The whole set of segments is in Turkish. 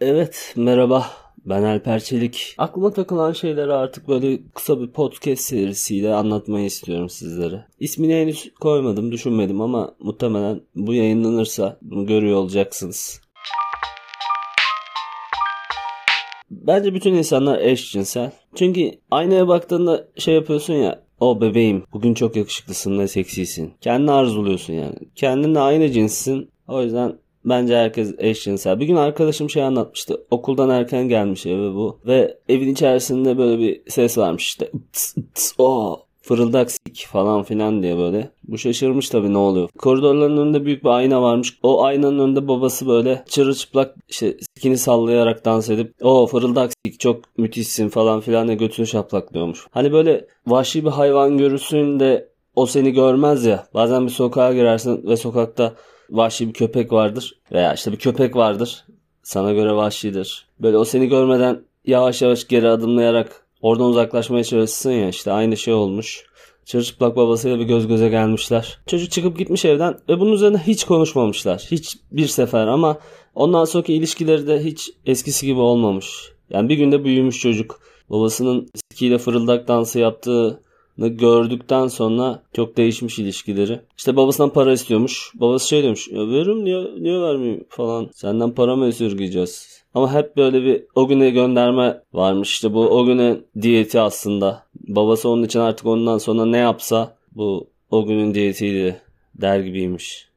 Evet merhaba ben Alper Çelik. Aklıma takılan şeyleri artık böyle kısa bir podcast serisiyle anlatmayı istiyorum sizlere. İsmini henüz koymadım düşünmedim ama muhtemelen bu yayınlanırsa bunu görüyor olacaksınız. Bence bütün insanlar eşcinsel. Çünkü aynaya baktığında şey yapıyorsun ya o bebeğim bugün çok yakışıklısın ve seksisin. Kendini arzuluyorsun yani. Kendinle aynı cinssin. O yüzden Bence herkes eşcinsel. Bir gün arkadaşım şey anlatmıştı. Okuldan erken gelmiş eve bu. Ve evin içerisinde böyle bir ses varmış işte. Tıs, tıs, o fırıldak sik falan filan diye böyle. Bu şaşırmış tabii ne oluyor. Koridorların önünde büyük bir ayna varmış. O aynanın önünde babası böyle çırılçıplak işte sikini sallayarak dans edip o fırıldak sik çok müthişsin falan filan diye götünü şaplaklıyormuş. Hani böyle vahşi bir hayvan görürsün de o seni görmez ya. Bazen bir sokağa girersin ve sokakta vahşi bir köpek vardır veya işte bir köpek vardır. Sana göre vahşidir. Böyle o seni görmeden yavaş yavaş geri adımlayarak oradan uzaklaşmaya çalışsın ya işte aynı şey olmuş. Çırçıplak babasıyla bir göz göze gelmişler. Çocuk çıkıp gitmiş evden ve bunun üzerine hiç konuşmamışlar. Hiç bir sefer ama ondan sonraki ilişkileri de hiç eskisi gibi olmamış. Yani bir günde büyümüş çocuk. Babasının sikiyle fırıldak dansı yaptığı gördükten sonra çok değişmiş ilişkileri. İşte babasından para istiyormuş. Babası şey demiş. Ya veririm niye, niye vermeyeyim falan. Senden para mı esirgeyeceğiz? Ama hep böyle bir o güne gönderme varmış. İşte bu o güne diyeti aslında. Babası onun için artık ondan sonra ne yapsa bu o günün diyetiydi der gibiymiş.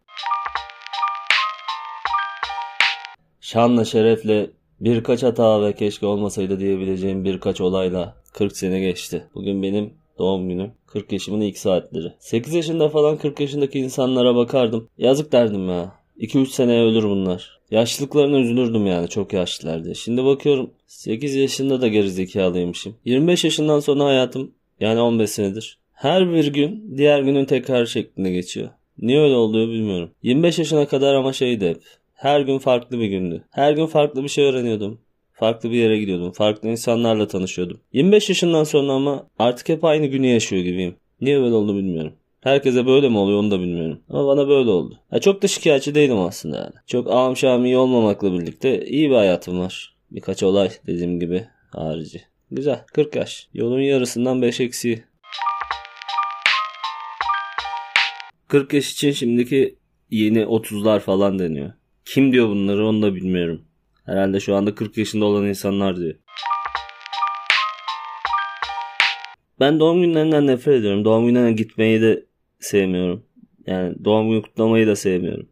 Şanla şerefle birkaç hata ve keşke olmasaydı diyebileceğim birkaç olayla 40 sene geçti. Bugün benim Doğum günü. 40 yaşımın ilk saatleri. 8 yaşında falan 40 yaşındaki insanlara bakardım. Yazık derdim ya. 2-3 seneye ölür bunlar. Yaşlılıklarına üzülürdüm yani çok yaşlılardı. Şimdi bakıyorum 8 yaşında da gerizekalıymışım. 25 yaşından sonra hayatım yani 15 senedir. Her bir gün diğer günün tekrar şeklinde geçiyor. Niye öyle oluyor bilmiyorum. 25 yaşına kadar ama şeydi hep. Her gün farklı bir gündü. Her gün farklı bir şey öğreniyordum. Farklı bir yere gidiyordum. Farklı insanlarla tanışıyordum. 25 yaşından sonra ama artık hep aynı günü yaşıyor gibiyim. Niye böyle oldu bilmiyorum. Herkese böyle mi oluyor onu da bilmiyorum. Ama bana böyle oldu. Ya çok da şikayetçi değilim aslında yani. Çok ağam iyi olmamakla birlikte iyi bir hayatım var. Birkaç olay dediğim gibi harici. Güzel. 40 yaş. Yolun yarısından 5 eksiği. 40 yaş için şimdiki yeni 30'lar falan deniyor. Kim diyor bunları onu da bilmiyorum. Herhalde şu anda 40 yaşında olan insanlar diyor. Ben doğum günlerinden nefret ediyorum. Doğum günlerine gitmeyi de sevmiyorum. Yani doğum günü kutlamayı da sevmiyorum.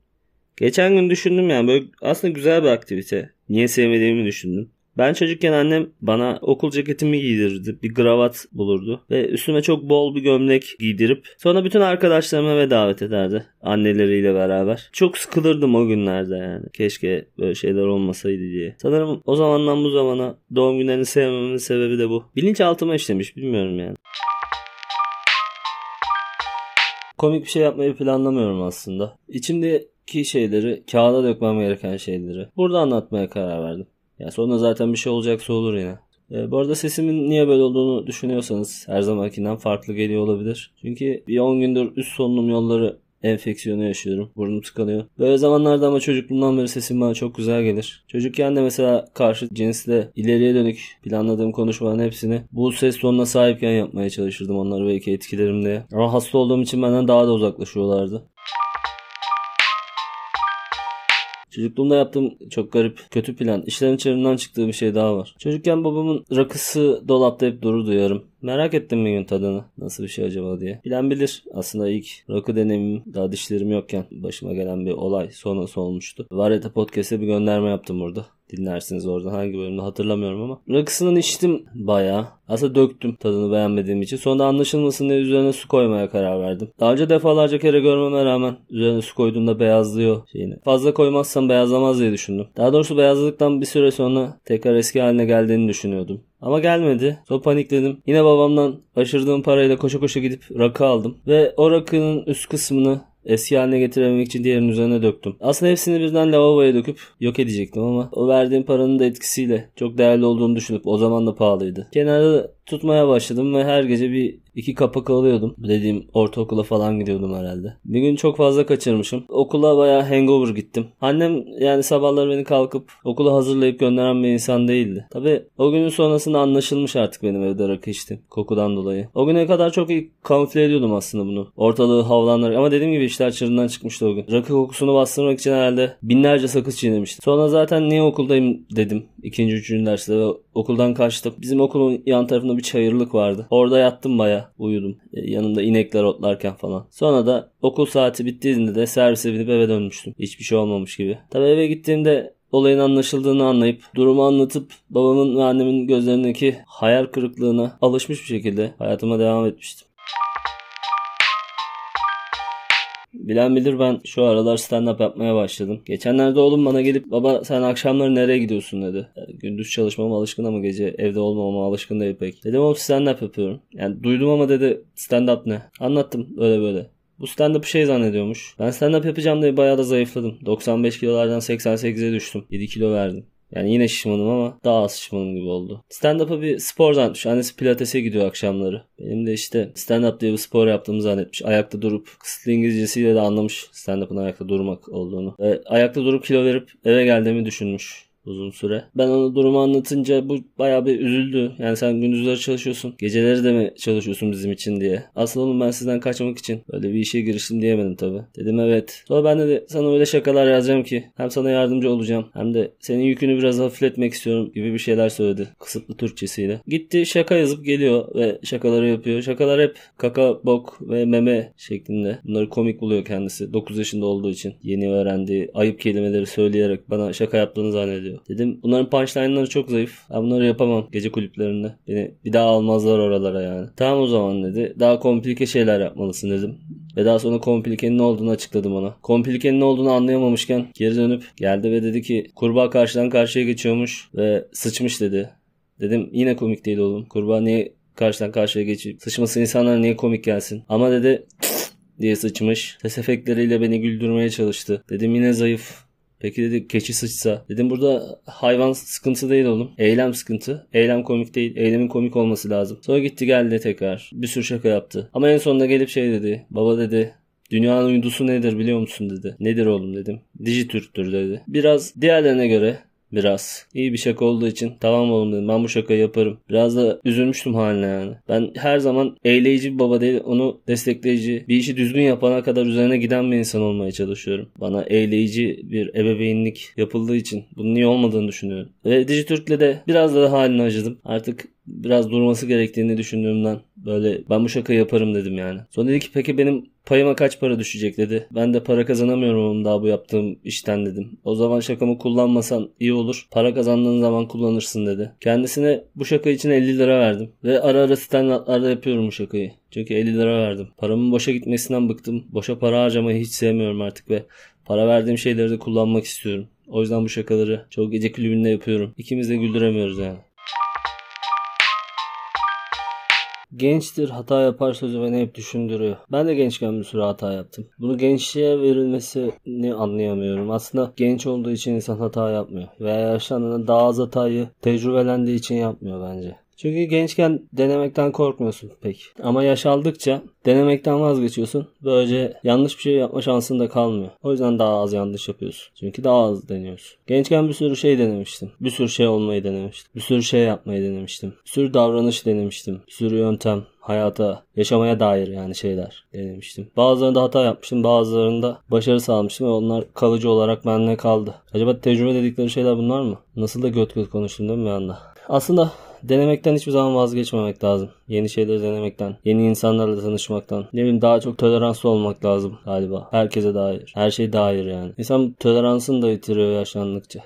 Geçen gün düşündüm yani böyle aslında güzel bir aktivite. Niye sevmediğimi düşündüm. Ben çocukken annem bana okul ceketimi giydirirdi. Bir gravat bulurdu. Ve üstüme çok bol bir gömlek giydirip sonra bütün arkadaşlarıma ve davet ederdi. Anneleriyle beraber. Çok sıkılırdım o günlerde yani. Keşke böyle şeyler olmasaydı diye. Sanırım o zamandan bu zamana doğum günlerini sevmememin sebebi de bu. Bilinçaltıma işlemiş bilmiyorum yani. Komik bir şey yapmayı planlamıyorum aslında. İçimdeki şeyleri, kağıda dökmem gereken şeyleri burada anlatmaya karar verdim. Ya sonra zaten bir şey olacaksa olur yine. E, bu arada sesimin niye böyle olduğunu düşünüyorsanız her zamankinden farklı geliyor olabilir. Çünkü bir 10 gündür üst solunum yolları enfeksiyonu yaşıyorum. Burnum tıkanıyor. Böyle zamanlarda ama çocukluğumdan beri sesim bana çok güzel gelir. Çocukken de mesela karşı cinsle ileriye dönük planladığım konuşmaların hepsini bu ses tonuna sahipken yapmaya çalışırdım onları belki etkilerimde. Ama hasta olduğum için benden daha da uzaklaşıyorlardı. Çocukluğumda yaptığım çok garip, kötü plan. İşlerin çığırından çıktığı bir şey daha var. Çocukken babamın rakısı dolapta hep dururdu yarım. Merak ettim bir gün tadını. Nasıl bir şey acaba diye. Bilen bilir. Aslında ilk rakı deneyimim daha dişlerim yokken başıma gelen bir olay sonrası olmuştu. Vareta Podcast'e bir gönderme yaptım burada. Dinlersiniz oradan hangi bölümde hatırlamıyorum ama. Rakısından içtim bayağı. Aslında döktüm tadını beğenmediğim için. Sonra anlaşılmasın diye üzerine su koymaya karar verdim. Daha önce defalarca kere görmeme rağmen üzerine su koyduğumda beyazlıyor şeyini. Fazla koymazsam beyazlamaz diye düşündüm. Daha doğrusu beyazladıktan bir süre sonra tekrar eski haline geldiğini düşünüyordum. Ama gelmedi. Sonra panikledim. Yine babamdan aşırdığım parayla koşa koşa gidip rakı aldım. Ve o rakının üst kısmını eski haline getirememek için diğerinin üzerine döktüm. Aslında hepsini birden lavaboya döküp yok edecektim ama o verdiğim paranın da etkisiyle çok değerli olduğunu düşünüp o zaman da pahalıydı. Kenarda tutmaya başladım ve her gece bir iki kapak alıyordum. Dediğim ortaokula falan gidiyordum herhalde. Bir gün çok fazla kaçırmışım. Okula bayağı hangover gittim. Annem yani sabahları beni kalkıp okula hazırlayıp gönderen bir insan değildi. Tabi o günün sonrasında anlaşılmış artık benim evde rakı içtim. Kokudan dolayı. O güne kadar çok iyi kamufle ediyordum aslında bunu. Ortalığı havlanlar ama dediğim gibi işler çığırından çıkmıştı o gün. Rakı kokusunu bastırmak için herhalde binlerce sakız çiğnemiştim. Sonra zaten niye okuldayım dedim. İkinci üçüncü derste ve okuldan kaçtım. Bizim okulun yan tarafında bir çayırlık vardı. Orada yattım baya uyudum. E, yanımda inekler otlarken falan. Sonra da okul saati bittiğinde de servise binip eve dönmüştüm. Hiçbir şey olmamış gibi. Tabii eve gittiğimde olayın anlaşıldığını anlayıp durumu anlatıp babamın ve annemin gözlerindeki hayal kırıklığına alışmış bir şekilde hayatıma devam etmiştim. Bilen bilir ben şu aralar stand-up yapmaya başladım. Geçenlerde oğlum bana gelip baba sen akşamları nereye gidiyorsun dedi. Yani gündüz çalışmama alışkın ama gece evde olmamama alışkın değil pek. Dedim oğlum stand-up yapıyorum. Yani duydum ama dedi stand-up ne? Anlattım öyle böyle. Bu stand-up'ı şey zannediyormuş. Ben stand-up yapacağım diye bayağı da zayıfladım. 95 kilolardan 88'e düştüm. 7 kilo verdim. Yani yine şişmanım ama daha az şişmanım gibi oldu. Stand-up'a bir spor zannetmiş. Annesi pilatese gidiyor akşamları. Benim de işte stand-up diye bir spor yaptığımı zannetmiş. Ayakta durup kısıtlı İngilizcesiyle de anlamış stand-up'ın ayakta durmak olduğunu. Ve ayakta durup kilo verip eve geldiğimi düşünmüş uzun süre. Ben onu durumu anlatınca bu bayağı bir üzüldü. Yani sen gündüzleri çalışıyorsun. Geceleri de mi çalışıyorsun bizim için diye. Aslında oğlum ben sizden kaçmak için böyle bir işe giriştim diyemedim tabi. Dedim evet. Sonra ben de sana öyle şakalar yazacağım ki hem sana yardımcı olacağım hem de senin yükünü biraz hafifletmek istiyorum gibi bir şeyler söyledi. Kısıtlı Türkçesiyle. Gitti şaka yazıp geliyor ve şakaları yapıyor. Şakalar hep kaka, bok ve meme şeklinde. Bunları komik buluyor kendisi. 9 yaşında olduğu için yeni öğrendiği ayıp kelimeleri söyleyerek bana şaka yaptığını zannediyor. Dedim bunların punchline'ları çok zayıf. Ben bunları yapamam gece kulüplerinde. Beni bir daha almazlar oralara yani. Tamam o zaman dedi. Daha komplike şeyler yapmalısın dedim. Ve daha sonra komplikenin ne olduğunu açıkladım ona. Komplikenin ne olduğunu anlayamamışken geri dönüp geldi ve dedi ki kurbağa karşıdan karşıya geçiyormuş ve sıçmış dedi. Dedim yine komik değil oğlum. Kurbağa niye karşıdan karşıya geçip sıçması insanlar niye komik gelsin. Ama dedi diye sıçmış. Ses efektleriyle beni güldürmeye çalıştı. Dedim yine zayıf. Peki dedi keçi sıçsa. Dedim burada hayvan sıkıntı değil oğlum. Eylem sıkıntı. Eylem komik değil. Eylemin komik olması lazım. Sonra gitti geldi tekrar. Bir sürü şaka yaptı. Ama en sonunda gelip şey dedi. Baba dedi Dünyanın uydusu nedir biliyor musun dedi. Nedir oğlum dedim. Dijitürk'tür dedi. Biraz diğerlerine göre biraz. İyi bir şaka olduğu için tamam oğlum dedim ben bu şakayı yaparım. Biraz da üzülmüştüm haline yani. Ben her zaman eğleyici bir baba değil onu destekleyici bir işi düzgün yapana kadar üzerine giden bir insan olmaya çalışıyorum. Bana eğleyici bir ebeveynlik yapıldığı için bunun iyi olmadığını düşünüyorum. Ve Dijitürk'le de biraz daha haline acıdım. Artık biraz durması gerektiğini düşündüğümden böyle ben bu şaka yaparım dedim yani. Sonra dedi ki peki benim payıma kaç para düşecek dedi. Ben de para kazanamıyorum oğlum daha bu yaptığım işten dedim. O zaman şakamı kullanmasan iyi olur. Para kazandığın zaman kullanırsın dedi. Kendisine bu şaka için 50 lira verdim. Ve ara ara stand yapıyorum bu şakayı. Çünkü 50 lira verdim. Paramın boşa gitmesinden bıktım. Boşa para harcamayı hiç sevmiyorum artık ve para verdiğim şeyleri de kullanmak istiyorum. O yüzden bu şakaları çok gece kulübünde yapıyorum. İkimiz de güldüremiyoruz yani. Gençtir hata yapar sözü beni hep düşündürüyor. Ben de gençken bir sürü hata yaptım. Bunu gençliğe verilmesini anlayamıyorum. Aslında genç olduğu için insan hata yapmıyor. Veya yaşlandığında daha az hatayı tecrübelendiği için yapmıyor bence. Çünkü gençken denemekten korkmuyorsun pek. Ama yaş aldıkça denemekten vazgeçiyorsun. Böylece yanlış bir şey yapma şansın da kalmıyor. O yüzden daha az yanlış yapıyorsun. Çünkü daha az deniyorsun. Gençken bir sürü şey denemiştim. Bir sürü şey olmayı denemiştim. Bir sürü şey yapmayı denemiştim. Bir sürü davranış denemiştim. Bir sürü yöntem hayata, yaşamaya dair yani şeyler denemiştim. Bazılarında hata yapmıştım, bazılarında başarı sağlamıştım ve onlar kalıcı olarak bende kaldı. Acaba tecrübe dedikleri şeyler bunlar mı? Nasıl da göt göt konuştum değil mi bir anda? Aslında denemekten hiçbir zaman vazgeçmemek lazım. Yeni şeyleri denemekten, yeni insanlarla tanışmaktan. Ne bileyim daha çok toleranslı olmak lazım galiba. Herkese dair. Her şey dair yani. İnsan toleransını da yitiriyor yaşlandıkça.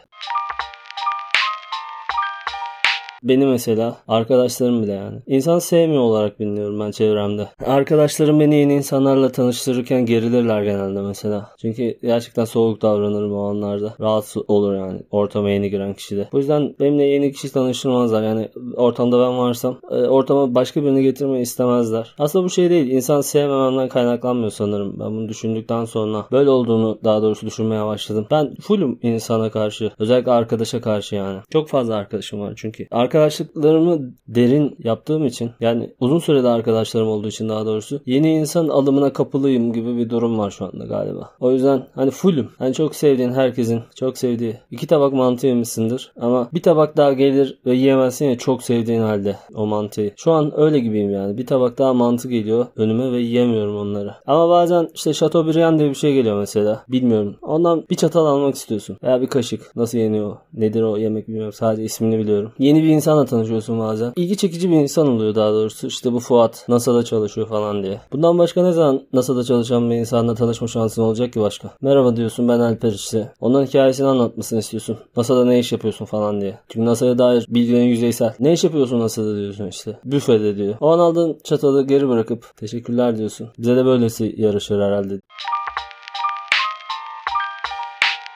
Beni mesela arkadaşlarım bile yani. İnsan sevmiyor olarak biliniyorum ben çevremde. Arkadaşlarım beni yeni insanlarla tanıştırırken gerilirler genelde mesela. Çünkü gerçekten soğuk davranırım o anlarda. Rahatsız olur yani ortama yeni giren kişide. Bu yüzden benimle yeni kişi tanıştırmazlar. Yani ortamda ben varsam e, ortama başka birini getirmeyi istemezler. Aslında bu şey değil. İnsan sevmememden kaynaklanmıyor sanırım. Ben bunu düşündükten sonra böyle olduğunu daha doğrusu düşünmeye başladım. Ben fullüm insana karşı. Özellikle arkadaşa karşı yani. Çok fazla arkadaşım var çünkü. Arkadaş arkadaşlıklarımı derin yaptığım için yani uzun sürede arkadaşlarım olduğu için daha doğrusu yeni insan alımına kapılıyım gibi bir durum var şu anda galiba. O yüzden hani fullüm. Hani çok sevdiğin herkesin çok sevdiği iki tabak mantı yemişsindir ama bir tabak daha gelir ve yiyemezsin ya çok sevdiğin halde o mantıyı. Şu an öyle gibiyim yani. Bir tabak daha mantı geliyor önüme ve yiyemiyorum onları. Ama bazen işte Chateaubriand diye bir şey geliyor mesela. Bilmiyorum. Ondan bir çatal almak istiyorsun. Veya bir kaşık. Nasıl yeniyor? Nedir o yemek bilmiyorum. Sadece ismini biliyorum. Yeni bir insanla tanışıyorsun bazen. İlgi çekici bir insan oluyor daha doğrusu. İşte bu Fuat NASA'da çalışıyor falan diye. Bundan başka ne zaman NASA'da çalışan bir insanla tanışma şansın olacak ki başka? Merhaba diyorsun ben Alper işte. Ondan hikayesini anlatmasını istiyorsun. NASA'da ne iş yapıyorsun falan diye. Çünkü NASA'ya dair bilgilerin yüzeysel. Ne iş yapıyorsun NASA'da diyorsun işte. Büfede diyor. O an aldığın çatalı geri bırakıp teşekkürler diyorsun. Bize de böylesi yaraşır herhalde.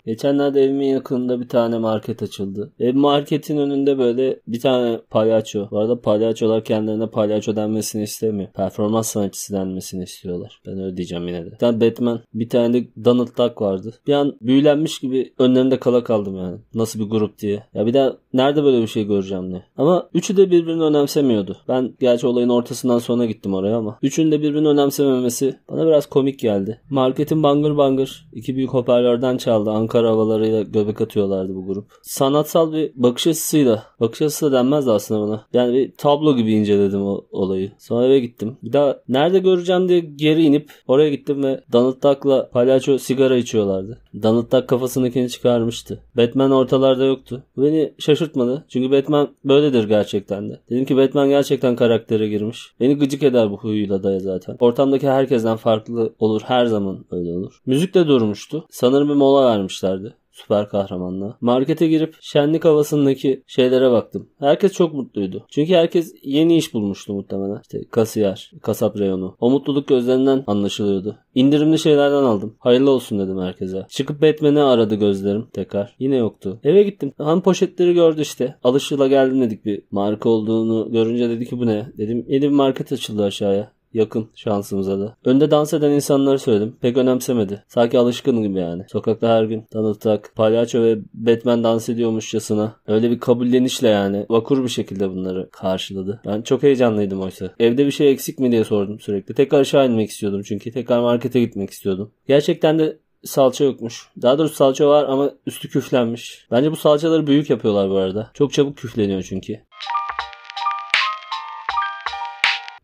Geçenlerde evimin yakınında bir tane market açıldı. Ev marketin önünde böyle bir tane palyaço. Bu arada palyaçolar kendilerine palyaço denmesini istemiyor. Performans sanatçısı denmesini istiyorlar. Ben öyle diyeceğim yine de. Bir tane Batman, bir tane de Donald Duck vardı. Bir an büyülenmiş gibi önlerinde kala kaldım yani. Nasıl bir grup diye. Ya bir daha nerede böyle bir şey göreceğim ne? Ama üçü de birbirini önemsemiyordu. Ben gerçi olayın ortasından sonra gittim oraya ama. Üçünün de birbirini önemsememesi bana biraz komik geldi. Marketin bangır bangır iki büyük hoparlörden çaldı. Ankara Ankara havalarıyla göbek atıyorlardı bu grup. Sanatsal bir bakış açısıyla, bakış açısı da denmez aslında buna. Yani bir tablo gibi inceledim o olayı. Sonra eve gittim. Bir daha nerede göreceğim diye geri inip oraya gittim ve Donald Duck'la palyaço sigara içiyorlardı. Donald Duck kafasındakini çıkarmıştı. Batman ortalarda yoktu. Bu beni şaşırtmadı. Çünkü Batman böyledir gerçekten de. Dedim ki Batman gerçekten karaktere girmiş. Beni gıcık eder bu huyuyla da zaten. Ortamdaki herkesten farklı olur. Her zaman öyle olur. Müzik de durmuştu. Sanırım bir mola vermişler vermişlerdi süper kahramanla. Markete girip şenlik havasındaki şeylere baktım. Herkes çok mutluydu. Çünkü herkes yeni iş bulmuştu muhtemelen. İşte kasiyer, kasap reyonu. O mutluluk gözlerinden anlaşılıyordu. İndirimli şeylerden aldım. Hayırlı olsun dedim herkese. Çıkıp Batman'i aradı gözlerim tekrar. Yine yoktu. Eve gittim. Han poşetleri gördü işte. Alışıyla geldim dedik bir marka olduğunu görünce dedi ki bu ne? Dedim yeni bir market açıldı aşağıya. Yakın şansımıza da. Önde dans eden insanları söyledim. Pek önemsemedi. Sanki alışkın gibi yani. Sokakta her gün Donald Duck, palyaço ve Batman dans ediyormuşçasına. Öyle bir kabullenişle yani. Vakur bir şekilde bunları karşıladı. Ben çok heyecanlıydım oysa. Evde bir şey eksik mi diye sordum sürekli. Tekrar aşağı inmek istiyordum çünkü. Tekrar markete gitmek istiyordum. Gerçekten de salça yokmuş. Daha doğrusu salça var ama üstü küflenmiş. Bence bu salçaları büyük yapıyorlar bu arada. Çok çabuk küfleniyor çünkü.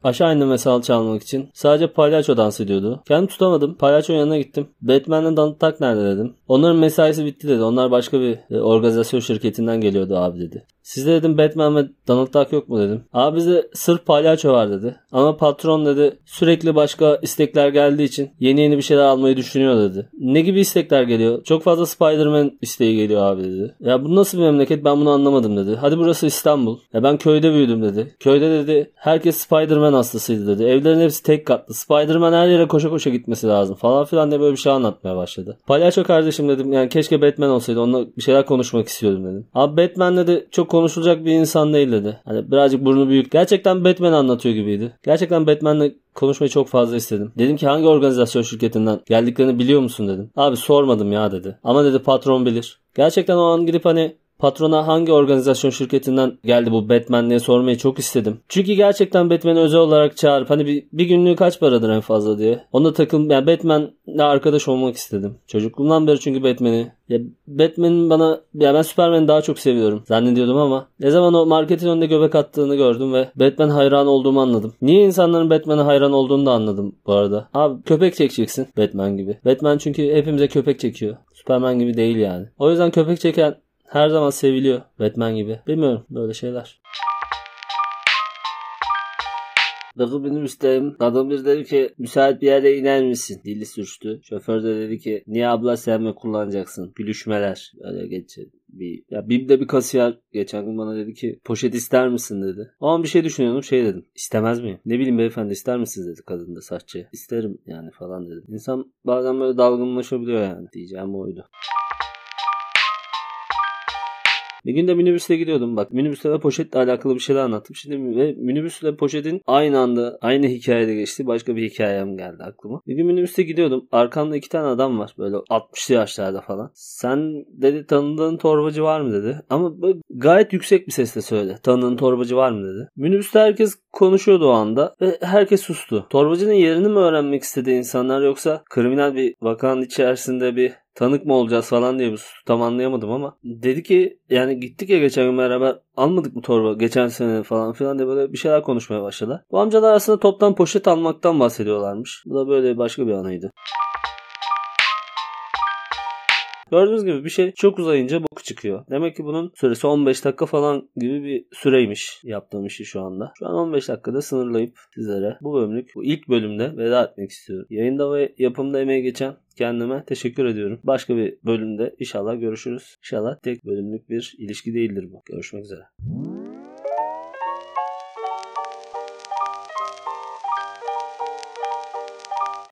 Aşağı indim ve salça almak için. Sadece palyaço dans ediyordu. Kendim tutamadım. Palyaço yanına gittim. Batman'le Donald Duck nerede dedim. Onların mesaisi bitti dedi. Onlar başka bir e, organizasyon şirketinden geliyordu abi dedi. Sizde dedim Batman ve Donald Duck yok mu dedim. Abi bizde sırf palyaço var dedi. Ama patron dedi sürekli başka istekler geldiği için yeni yeni bir şeyler almayı düşünüyor dedi. Ne gibi istekler geliyor? Çok fazla Spider-Man isteği geliyor abi dedi. Ya bu nasıl bir memleket ben bunu anlamadım dedi. Hadi burası İstanbul. Ya ben köyde büyüdüm dedi. Köyde dedi herkes Spider-Man hastasıydı dedi. Evlerin hepsi tek katlı. Spider-Man her yere koşa koşa gitmesi lazım falan filan diye böyle bir şey anlatmaya başladı. Palyaço kardeşim dedim yani keşke Batman olsaydı onunla bir şeyler konuşmak istiyordum dedim. Abi Batman dedi çok konuşulacak bir insan değil dedi. Hani birazcık burnu büyük. Gerçekten Batman anlatıyor gibiydi. Gerçekten Batman'le konuşmayı çok fazla istedim. Dedim ki hangi organizasyon şirketinden geldiklerini biliyor musun dedim. Abi sormadım ya dedi. Ama dedi patron bilir. Gerçekten o an gidip hani patrona hangi organizasyon şirketinden geldi bu Batman diye sormayı çok istedim. Çünkü gerçekten Batman'i özel olarak çağırıp hani bir, bir günlüğü kaç paradır en fazla diye. Ona takıl yani Batman'le arkadaş olmak istedim. Çocukluğumdan beri çünkü Batman'i ya Batman'in bana ya ben Superman'i daha çok seviyorum zannediyordum ama ne zaman o marketin önünde göbek attığını gördüm ve Batman hayran olduğumu anladım. Niye insanların Batman'e hayran olduğunu da anladım bu arada. Abi köpek çekeceksin Batman gibi. Batman çünkü hepimize köpek çekiyor. Superman gibi değil yani. O yüzden köpek çeken her zaman seviliyor. Batman gibi. Bilmiyorum böyle şeyler. Bakı minibüsteyim. Kadın bir dedi ki müsait bir yere iner misin? Dili sürçtü. Şoför de dedi ki niye abla sen mi kullanacaksın? Gülüşmeler. Öyle geçti. Bir, ya bir de bir kasiyer geçen gün bana dedi ki poşet ister misin dedi. An bir şey düşünüyordum şey dedim. İstemez miyim? Ne bileyim beyefendi ister misiniz dedi kadın da saççı. İsterim yani falan dedim. İnsan bazen böyle dalgınlaşabiliyor yani. Diyeceğim oydu. Bir gün de minibüste gidiyordum. Bak minibüste ve poşetle alakalı bir şeyler anlattım. Şimdi ve minibüsle poşetin aynı anda aynı hikayede geçti. Başka bir hikayem geldi aklıma. Bir gün minibüste gidiyordum. Arkamda iki tane adam var. Böyle 60'lı yaşlarda falan. Sen dedi tanıdığın torbacı var mı dedi. Ama gayet yüksek bir sesle söyledi. Tanıdığın torbacı var mı dedi. Minibüste herkes konuşuyordu o anda ve herkes sustu. Torbacının yerini mi öğrenmek istedi insanlar yoksa kriminal bir vakanın içerisinde bir tanık mı olacağız falan diye bir tam anlayamadım ama dedi ki yani gittik ya geçen gün beraber almadık mı torba geçen sene falan filan diye böyle bir şeyler konuşmaya başladı. Bu amcalar aslında toptan poşet almaktan bahsediyorlarmış. Bu da böyle başka bir anıydı. Gördüğünüz gibi bir şey çok uzayınca boku çıkıyor. Demek ki bunun süresi 15 dakika falan gibi bir süreymiş yaptığım işi şu anda. Şu an 15 dakikada sınırlayıp sizlere bu bölümlük, bu ilk bölümde veda etmek istiyorum. Yayında ve yapımda emeği geçen kendime teşekkür ediyorum. Başka bir bölümde inşallah görüşürüz. İnşallah tek bölümlük bir ilişki değildir bu. Görüşmek üzere.